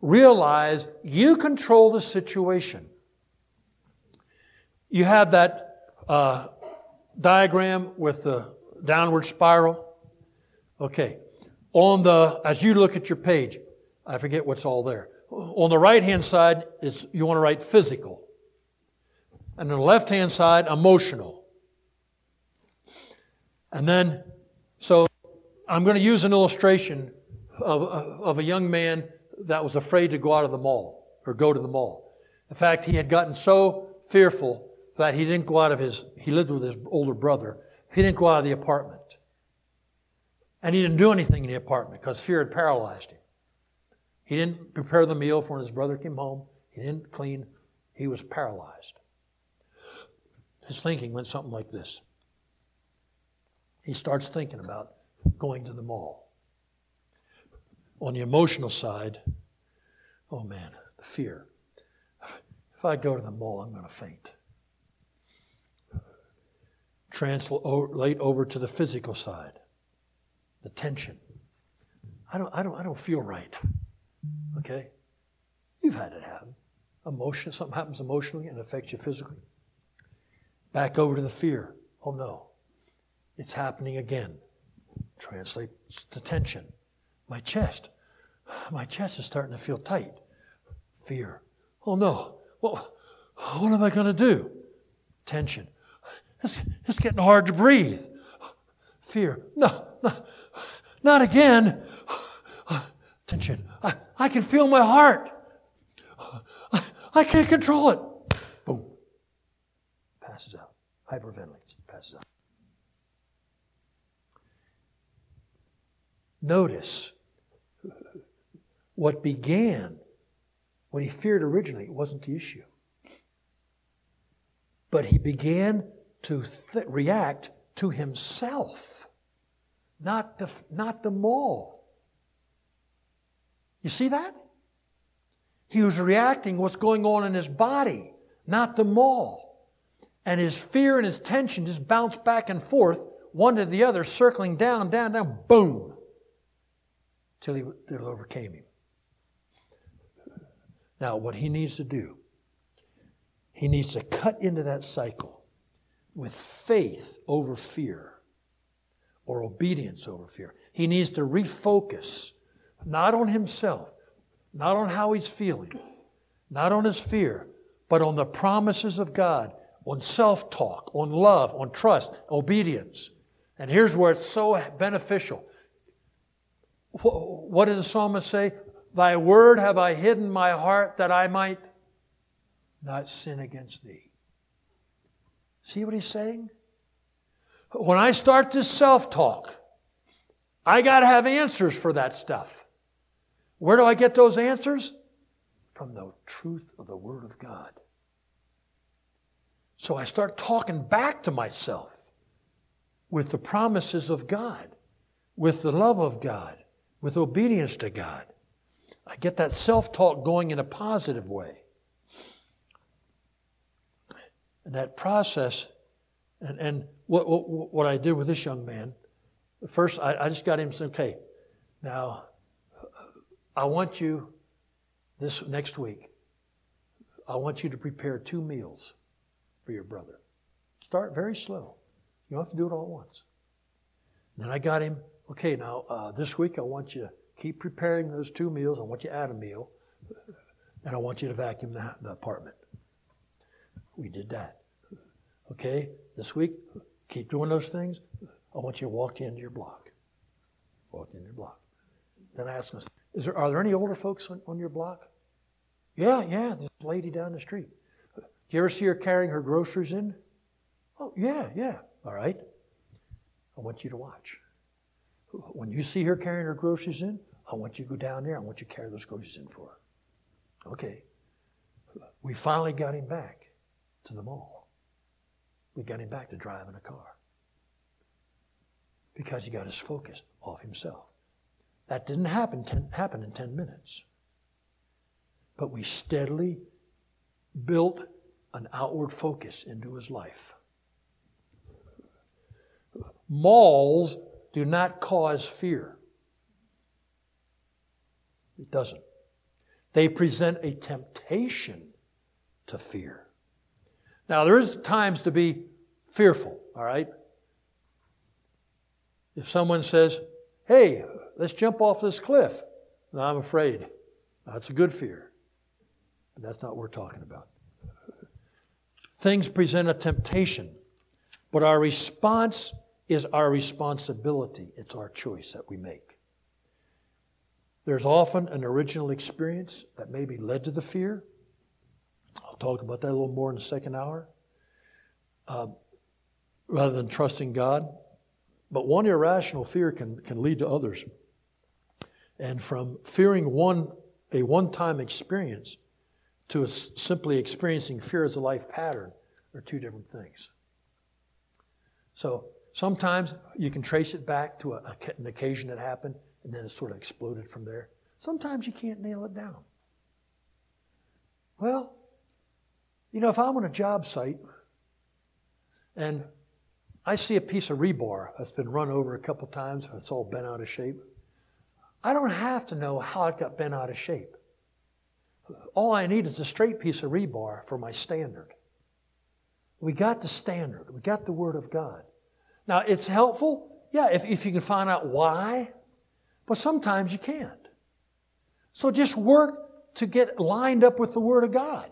S1: Realize you control the situation. You have that uh, diagram with the downward spiral. Okay, on the, as you look at your page, I forget what's all there. On the right hand side, is you want to write physical. And on the left hand side, emotional. And then, so I'm going to use an illustration of, of a young man that was afraid to go out of the mall or go to the mall. In fact, he had gotten so fearful that he didn't go out of his, he lived with his older brother. He didn't go out of the apartment. And he didn't do anything in the apartment because fear had paralyzed him. He didn't prepare the meal for when his brother came home. He didn't clean. He was paralyzed. His thinking went something like this. He starts thinking about going to the mall. On the emotional side, oh man, the fear. If I go to the mall, I'm going to faint. Translate over to the physical side the tension. I don't, I don't, I don't feel right. Okay? You've had it happen. Emotion, something happens emotionally and affects you physically. Back over to the fear. Oh no, it's happening again. Translate the tension. My chest. My chest is starting to feel tight. Fear. Oh no. Well, what am I going to do? Tension. It's, it's getting hard to breathe. Fear. No, no, not again. Tension. I, I can feel my heart. I, I can't control it. Boom. Passes out. Hyperventilates. Passes out. Notice what began when he feared originally, it wasn't the issue. But he began to th- react to himself not the, not the mall. You see that? He was reacting what's going on in his body, not the mall. And his fear and his tension just bounced back and forth, one to the other, circling down, down, down, boom, till he till overcame him. Now, what he needs to do, he needs to cut into that cycle with faith over fear or obedience over fear. He needs to refocus, not on himself, not on how he's feeling, not on his fear, but on the promises of God, on self talk, on love, on trust, obedience. And here's where it's so beneficial. What did the psalmist say? Thy word have I hidden my heart that I might not sin against thee. See what he's saying? When I start this self talk, I got to have answers for that stuff. Where do I get those answers? From the truth of the Word of God. So I start talking back to myself with the promises of God, with the love of God, with obedience to God. I get that self talk going in a positive way. And that process, and, and what, what, what I did with this young man, first I, I just got him to say, okay, now I want you this next week, I want you to prepare two meals for your brother. Start very slow. You don't have to do it all at once. Then I got him, okay, now uh, this week I want you to keep preparing those two meals. I want you to add a meal, and I want you to vacuum the, the apartment. We did that. Okay, this week, keep doing those things. I want you to walk into your block. Walk into your block. Then I asked him, is there, are there any older folks on, on your block? Yeah, yeah, this lady down the street. Do you ever see her carrying her groceries in? Oh, yeah, yeah. All right. I want you to watch. When you see her carrying her groceries in, I want you to go down there. I want you to carry those groceries in for her. Okay. We finally got him back to the mall. We got him back to driving a car because he got his focus off himself. That didn't happen, ten, happen in 10 minutes. But we steadily built an outward focus into his life. Malls do not cause fear. It doesn't. They present a temptation to fear. Now, there is times to be fearful, all right? If someone says, hey, let's jump off this cliff. No, I'm afraid. That's a good fear. But that's not what we're talking about. Things present a temptation, but our response is our responsibility. It's our choice that we make. There's often an original experience that maybe led to the fear. I'll talk about that a little more in the second hour. Um, rather than trusting God. But one irrational fear can, can lead to others. And from fearing one, a one time experience to simply experiencing fear as a life pattern are two different things. So sometimes you can trace it back to a, an occasion that happened and then it sort of exploded from there. Sometimes you can't nail it down. Well, you know, if I'm on a job site and I see a piece of rebar that's been run over a couple times, it's all bent out of shape. I don't have to know how it got bent out of shape. All I need is a straight piece of rebar for my standard. We got the standard. We got the Word of God. Now, it's helpful, yeah, if, if you can find out why, but sometimes you can't. So just work to get lined up with the Word of God.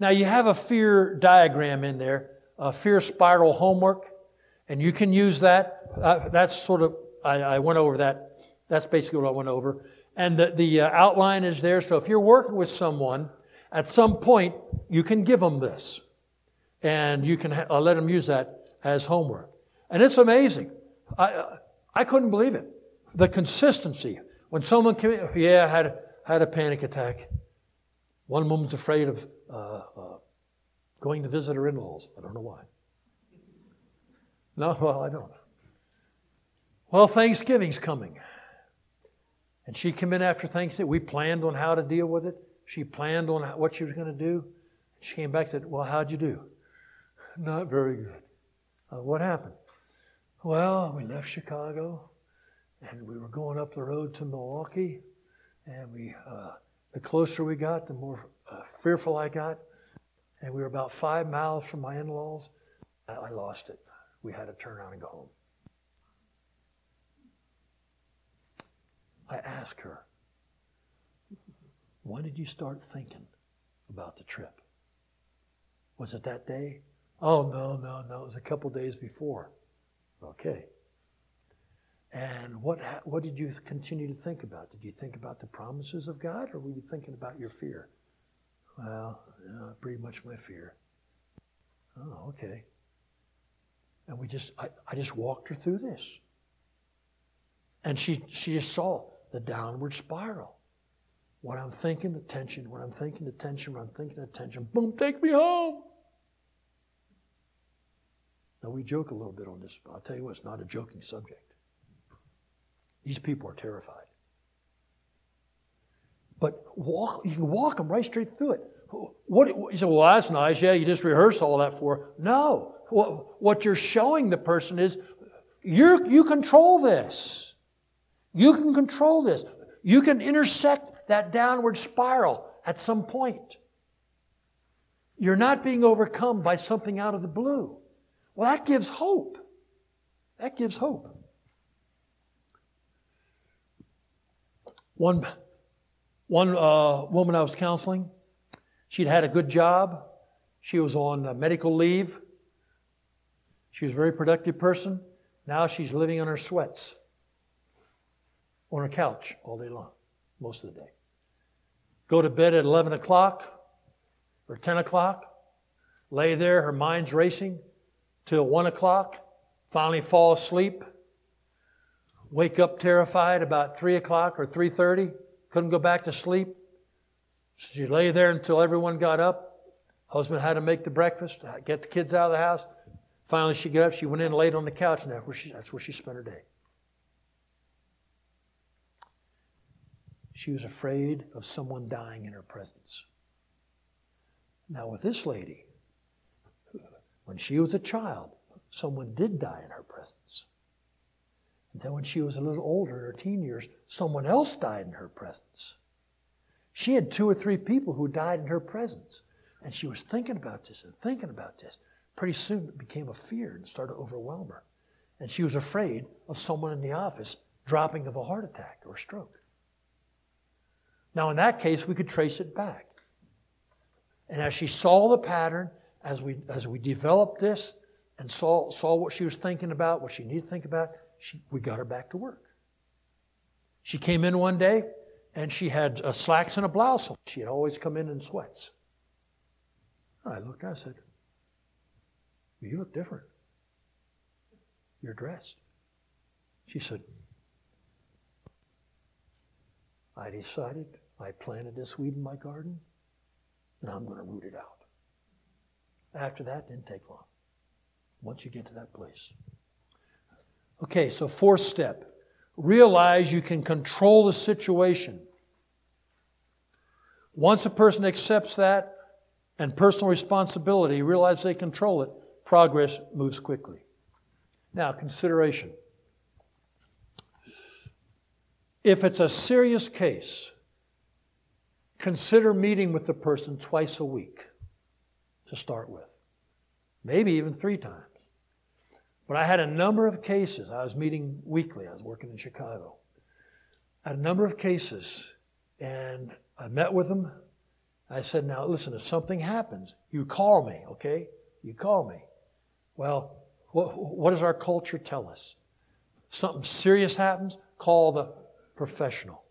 S1: Now, you have a fear diagram in there, a fear spiral homework, and you can use that uh, that's sort of, I, I, went over that. That's basically what I went over. And the, the uh, outline is there. So if you're working with someone, at some point, you can give them this. And you can ha- uh, let them use that as homework. And it's amazing. I, uh, I couldn't believe it. The consistency. When someone came in, yeah, I had, had a panic attack. One woman's afraid of uh, uh, going to visit her in laws. I don't know why. No, well, I don't. Well, Thanksgiving's coming. And she came in after Thanksgiving. We planned on how to deal with it. She planned on what she was going to do. She came back and said, Well, how'd you do? Not very good. Uh, what happened? Well, we left Chicago and we were going up the road to Milwaukee. And we, uh, the closer we got, the more uh, fearful I got. And we were about five miles from my in laws. I lost it. We had to turn around and go home. I asked her, when did you start thinking about the trip? Was it that day? Oh, no, no, no. It was a couple days before. Okay. And what, what did you continue to think about? Did you think about the promises of God or were you thinking about your fear? Well, yeah, pretty much my fear. Oh, okay. And we just, I, I just walked her through this. And she, she just saw the downward spiral. What I'm thinking, attention. What I'm thinking, attention. What I'm thinking, attention. Boom, take me home. Now, we joke a little bit on this, but I'll tell you what, it's not a joking subject. These people are terrified. But walk, you can walk them right straight through it. What, you say, well, that's nice. Yeah, you just rehearsed all that for. No. What, what you're showing the person is you you control this. You can control this. You can intersect that downward spiral at some point. You're not being overcome by something out of the blue. Well, that gives hope. That gives hope. One, one uh, woman I was counseling, she'd had a good job. She was on uh, medical leave. She was a very productive person. Now she's living on her sweats on her couch all day long, most of the day. Go to bed at 11 o'clock or 10 o'clock, lay there, her mind's racing till 1 o'clock, finally fall asleep, wake up terrified about 3 o'clock or 3.30, couldn't go back to sleep. She lay there until everyone got up. Husband had to make the breakfast, get the kids out of the house. Finally, she got up, she went in, laid on the couch, and that's where she, that's where she spent her day. She was afraid of someone dying in her presence. Now, with this lady, when she was a child, someone did die in her presence. Then when she was a little older, in her teen years, someone else died in her presence. She had two or three people who died in her presence. And she was thinking about this and thinking about this. Pretty soon it became a fear and started to overwhelm her. And she was afraid of someone in the office dropping of a heart attack or a stroke. Now, in that case, we could trace it back. And as she saw the pattern, as we, as we developed this and saw, saw what she was thinking about, what she needed to think about, she, we got her back to work. She came in one day and she had uh, slacks and a blouse on. She had always come in in sweats. I looked, I said, You look different. You're dressed. She said, I decided I planted this weed in my garden, and I'm going to root it out. After that, didn't take long. Once you get to that place. Okay, so fourth step realize you can control the situation. Once a person accepts that and personal responsibility, realize they control it, progress moves quickly. Now, consideration. If it's a serious case, consider meeting with the person twice a week to start with, maybe even three times. But I had a number of cases. I was meeting weekly, I was working in Chicago. I had a number of cases, and I met with them. I said, Now, listen, if something happens, you call me, okay? You call me. Well, what, what does our culture tell us? Something serious happens, call the professional.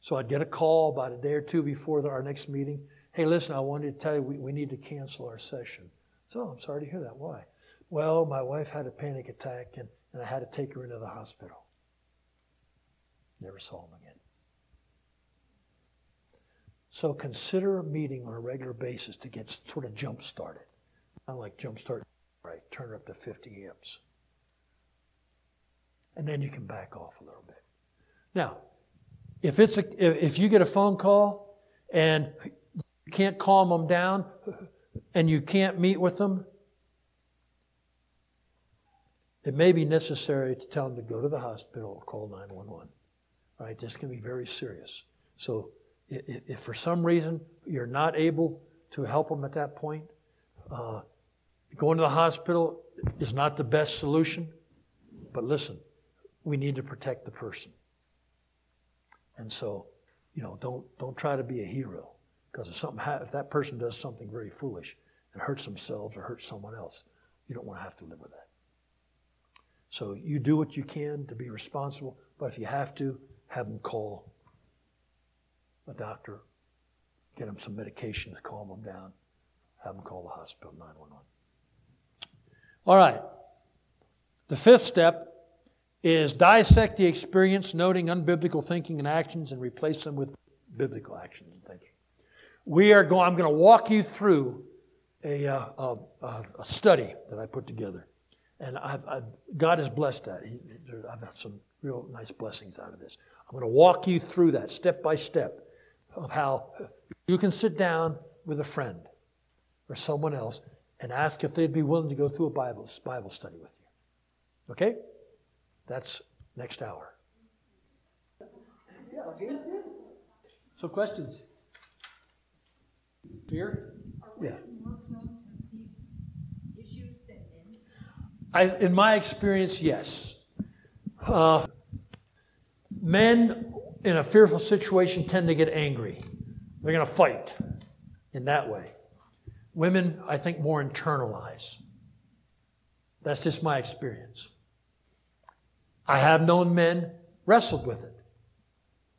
S1: So I'd get a call about a day or two before our next meeting. Hey, listen, I wanted to tell you we, we need to cancel our session. So I'm sorry to hear that. Why? Well, my wife had a panic attack and, and I had to take her into the hospital. Never saw him again. So consider a meeting on a regular basis to get sort of jump started. Not like jump start, right? Turn her up to 50 amps. And then you can back off a little bit. Now, if it's a, if you get a phone call and you can't calm them down and you can't meet with them, it may be necessary to tell them to go to the hospital or call 911. Right? This can be very serious. So if, if for some reason you're not able to help them at that point, uh, going to the hospital is not the best solution. But listen, we need to protect the person. And so you know, don't, don't try to be a hero. Because if, something ha- if that person does something very foolish and hurts themselves or hurts someone else, you don't want to have to live with that. So you do what you can to be responsible, but if you have to, have them call a doctor, get them some medication to calm them down, have them call the hospital 911. All right. The fifth step is dissect the experience, noting unbiblical thinking and actions, and replace them with biblical actions and thinking. We are going. I'm going to walk you through a, uh, a, a study that I put together, and I've, I've, God has blessed that. He, I've had some real nice blessings out of this. I'm going to walk you through that step by step of how you can sit down with a friend or someone else and ask if they'd be willing to go through a Bible, Bible study with you. Okay? That's next hour.
S2: Yeah, James did. So questions? Fear?
S1: Yeah.
S3: more prone to these issues than men?
S1: I, in my experience, yes. Uh, men in a fearful situation tend to get angry. They're going to fight in that way. Women, I think, more internalize. That's just my experience. I have known men wrestled with it,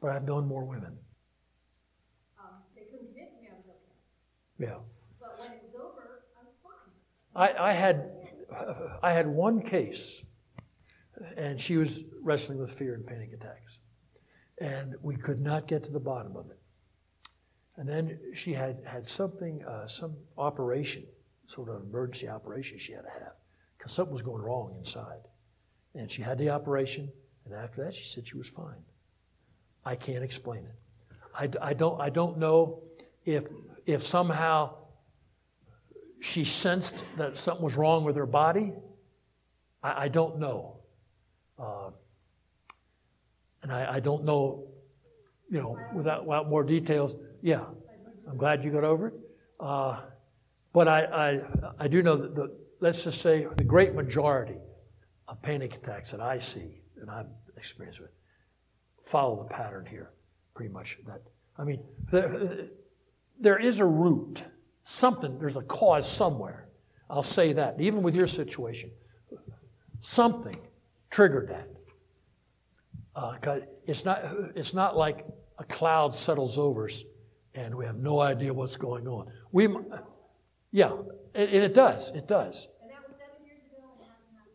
S1: but I've known more women.
S3: Um, they couldn't convince me I was okay.
S1: Yeah.
S3: But when it was over, I was fine.
S1: I, I had I had one case, and she was wrestling with fear and panic attacks, and we could not get to the bottom of it. And then she had had something, uh, some operation, sort of emergency operation she had to have, because something was going wrong inside. And she had the operation, and after that, she said she was fine. I can't explain it. I, I don't, I don't know if, if somehow she sensed that something was wrong with her body. I, I don't know. Uh, and I, I, don't know, you know, without, without, more details. Yeah, I'm glad you got over it. Uh, but I, I, I do know that the, let's just say the great majority of panic attacks that I see and I've experienced with follow the pattern here, pretty much. That I mean, there, there is a root, something. There's a cause somewhere. I'll say that. Even with your situation, something triggered that. Uh, it's not. It's not like a cloud settles over us and we have no idea what's going on. We, yeah, and it does. It does.
S3: And that was seven years ago.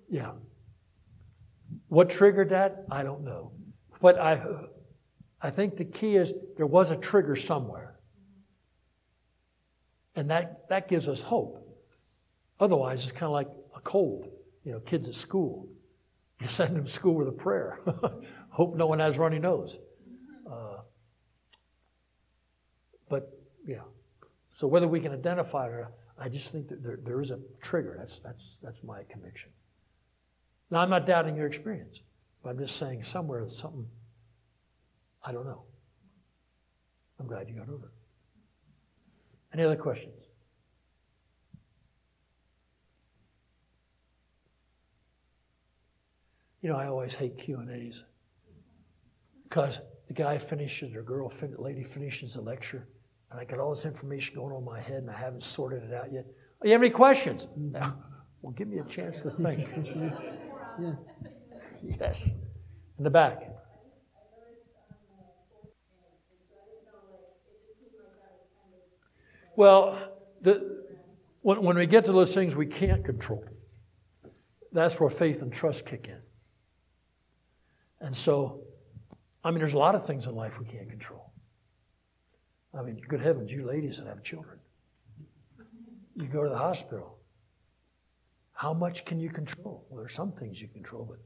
S1: Yeah. What triggered that? I don't know. But I, I think the key is there was a trigger somewhere. And that, that gives us hope. Otherwise, it's kind of like a cold. You know, kids at school. You send them to school with a prayer. hope no one has runny nose. Uh, but, yeah. So whether we can identify it or not, I just think that there, there is a trigger. That's, that's, that's my conviction. Now, I'm not doubting your experience, but I'm just saying somewhere something, I don't know. I'm glad you got over it. Any other questions? You know, I always hate Q and A's because the guy finishes or girl, fin- lady finishes the lecture, and I got all this information going on in my head, and I haven't sorted it out yet. Oh, you have any questions? No. Well, give me a chance to think. Yeah. Yes. In the back. Well, the, when, when we get to those things we can't control, that's where faith and trust kick in. And so, I mean, there's a lot of things in life we can't control. I mean, good heavens, you ladies that have children, you go to the hospital. How much can you control? Well, there's some things you control, but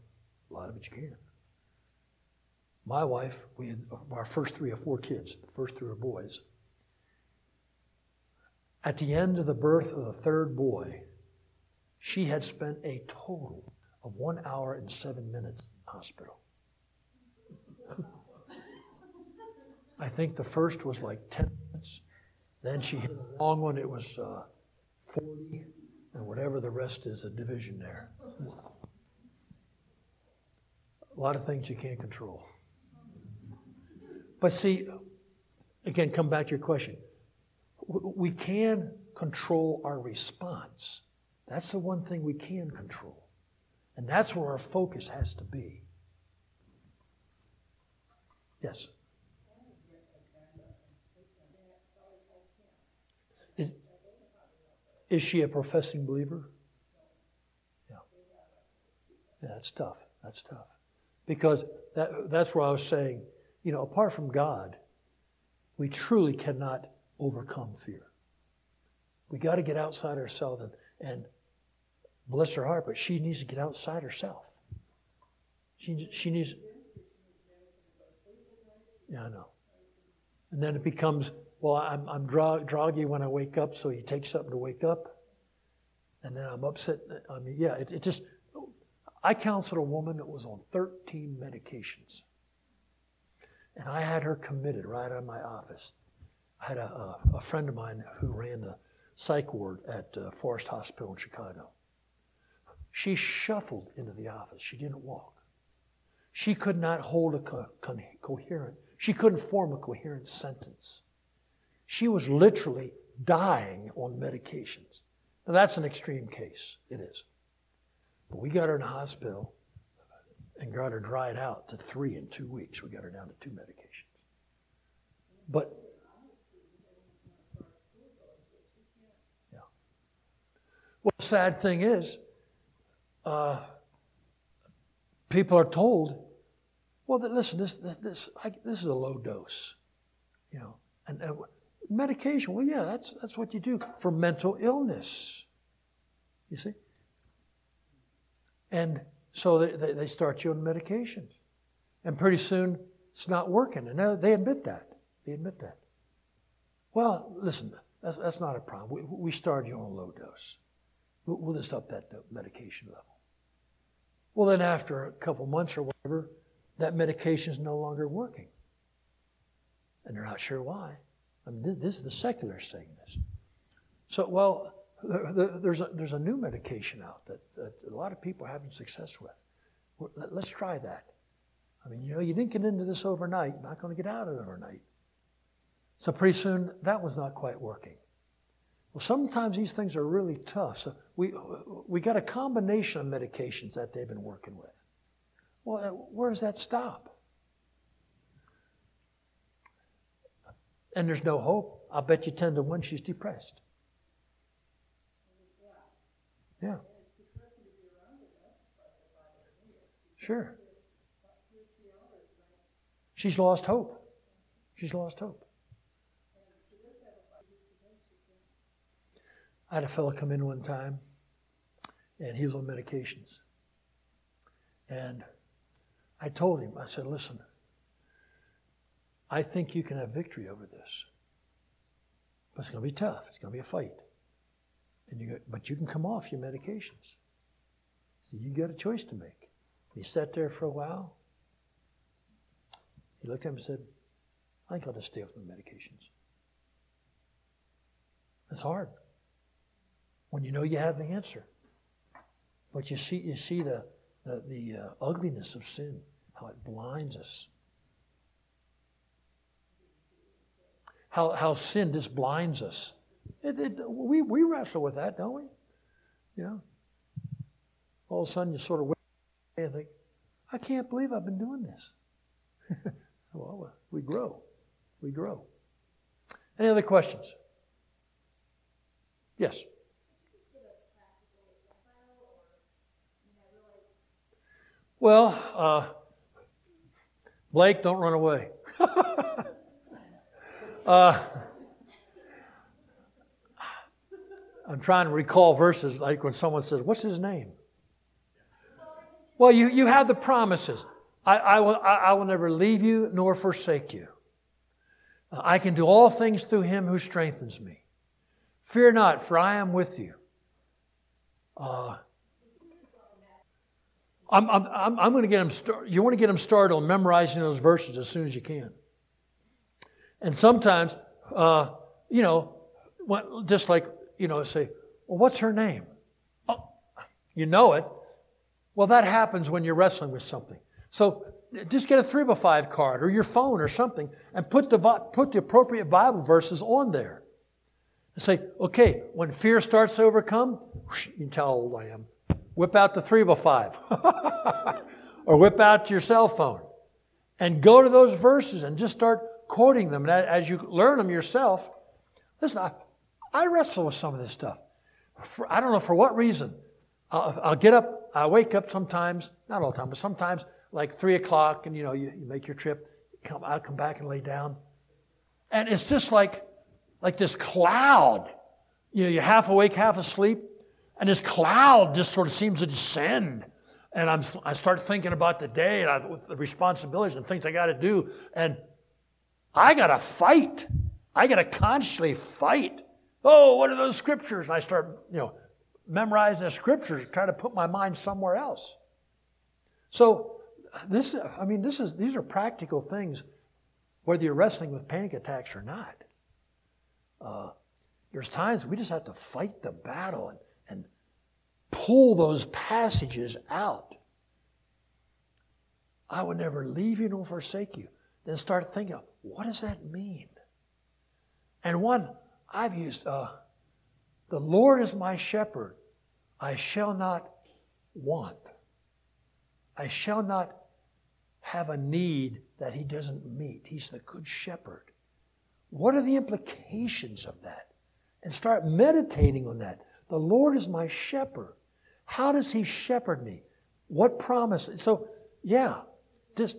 S1: a lot of it you can't. My wife, we had our first three or four kids, the first three were boys. At the end of the birth of the third boy, she had spent a total of one hour and seven minutes in the hospital. I think the first was like 10 minutes. Then she hit a long one, it was uh, 40, and whatever the rest is, a division there. A lot of things you can't control. But see, again, come back to your question. We can control our response. That's the one thing we can control. And that's where our focus has to be. Yes? Is, is she a professing believer? Yeah. Yeah, that's tough. That's tough. Because that, that's where I was saying, you know, apart from God, we truly cannot overcome fear. We got to get outside ourselves and, and bless her heart, but she needs to get outside herself. She, she needs. Yeah, I know. And then it becomes, well, I'm, I'm dro- when I wake up, so you take something to wake up. And then I'm upset. I mean, yeah, it, it just. I counseled a woman that was on 13 medications. And I had her committed right out of my office. I had a, a, friend of mine who ran the psych ward at uh, Forest Hospital in Chicago. She shuffled into the office. She didn't walk. She could not hold a co- co- coherent, she couldn't form a coherent sentence. She was literally dying on medications. Now, that's an extreme case. It is. But we got her in the hospital and got her dried out to three in two weeks. We got her down to two medications. But Well, the sad thing is, uh, people are told, well, that, listen, this this this, I, this is a low dose, you know, and uh, medication. Well, yeah, that's that's what you do for mental illness. You see, and so they, they, start you on medications, and pretty soon it's not working, and they admit that. They admit that. Well, listen, that's, that's not a problem. We, we start you on a low dose. We'll, just up that medication level. Well, then after a couple months or whatever, that medication is no longer working. And they're not sure why. I mean, this is the secular saying this. So, well, there's a, there's a new medication out that, that a lot of people are having success with. Let's try that. I mean, you know, you didn't get into this overnight. You're not going to get out of it overnight. So pretty soon, that was not quite working. Well, sometimes these things are really tough. So we, we got a combination of medications that they've been working with. Well, uh, where does that stop? And there's no hope. I'll bet you 10 to 1 she's depressed. Yeah. Sure. She's lost hope. She's lost hope. I had a fellow come in one time, and he was on medications. And I told him, I said, listen, I think you can have victory over this. But it's going to be tough. It's going to be a fight. And you but you can come off your medications. So you got a choice to make. He sat there for a while. He looked at him and said, I think I'll just stay off the medications. It's hard when you know you have the answer. But you see, you see the, the, the uh, ugliness of sin, how it blinds us. How, how sin just blinds us. It, it, we, we wrestle with that, don't we? Yeah. All of a sudden, you sort of wait and think, I can't believe I've been doing this. well, we grow. We grow. Any other questions? Yes. Well, uh, Blake, don't run away. uh, I'm trying to recall verses like when someone says, What's his name? Well, you, you have the promises. I, I, will, I, I will never leave you nor forsake you. I can do all things through him who strengthens me. Fear not, for I am with you. Uh, I'm, I'm, I'm going to get them. You want to get them started on memorizing those verses as soon as you can. And sometimes, uh, you know, just like, you know, say, well, what's her name? Oh, you know it. Well, that happens when you're wrestling with something. So just get a three by five card or your phone or something and put the, put the appropriate Bible verses on there. And say, okay, when fear starts to overcome, whoosh, you can tell how old I am. Whip out the three by five. or whip out your cell phone and go to those verses and just start quoting them. And as you learn them yourself, listen, I, I wrestle with some of this stuff. For, I don't know for what reason. I'll, I'll, get up, I wake up sometimes, not all the time, but sometimes like three o'clock and you know, you, you make your trip, come, I come back and lay down. And it's just like, like this cloud. You know, you're half awake, half asleep, and this cloud just sort of seems to descend. And I'm, I start thinking about the day and I, with the responsibilities and things I got to do. And I got to fight. I got to constantly fight. Oh, what are those scriptures? And I start, you know, memorizing the scriptures, trying to put my mind somewhere else. So this, I mean, this is, these are practical things, whether you're wrestling with panic attacks or not. Uh, there's times we just have to fight the battle and pull those passages out. I would never leave you nor forsake you. Then start thinking, what does that mean? And one I've used, uh, the Lord is my shepherd. I shall not want. I shall not have a need that he doesn't meet. He's the good shepherd. What are the implications of that? And start meditating on that. The Lord is my shepherd. How does he shepherd me? What promise? So, yeah, this,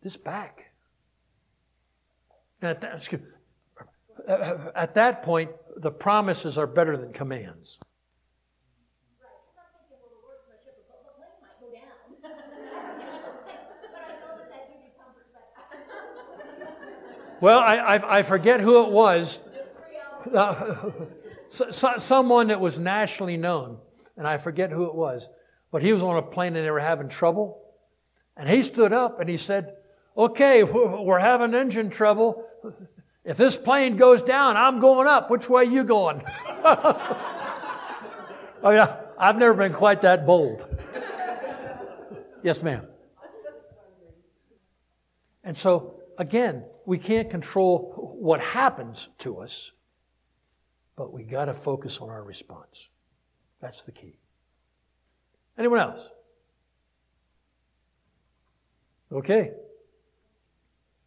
S1: this back. At that, at that point, the promises are better than commands. Well, I, I, I forget who it was. Uh, so, so, someone that was nationally known, and I forget who it was, but he was on a plane and they were having trouble. And he stood up and he said, Okay, we're having engine trouble. If this plane goes down, I'm going up. Which way you going? oh yeah, I've never been quite that bold. Yes, ma'am. And so, again, we can't control what happens to us, but we got to focus on our response. That's the key. Anyone else? Okay.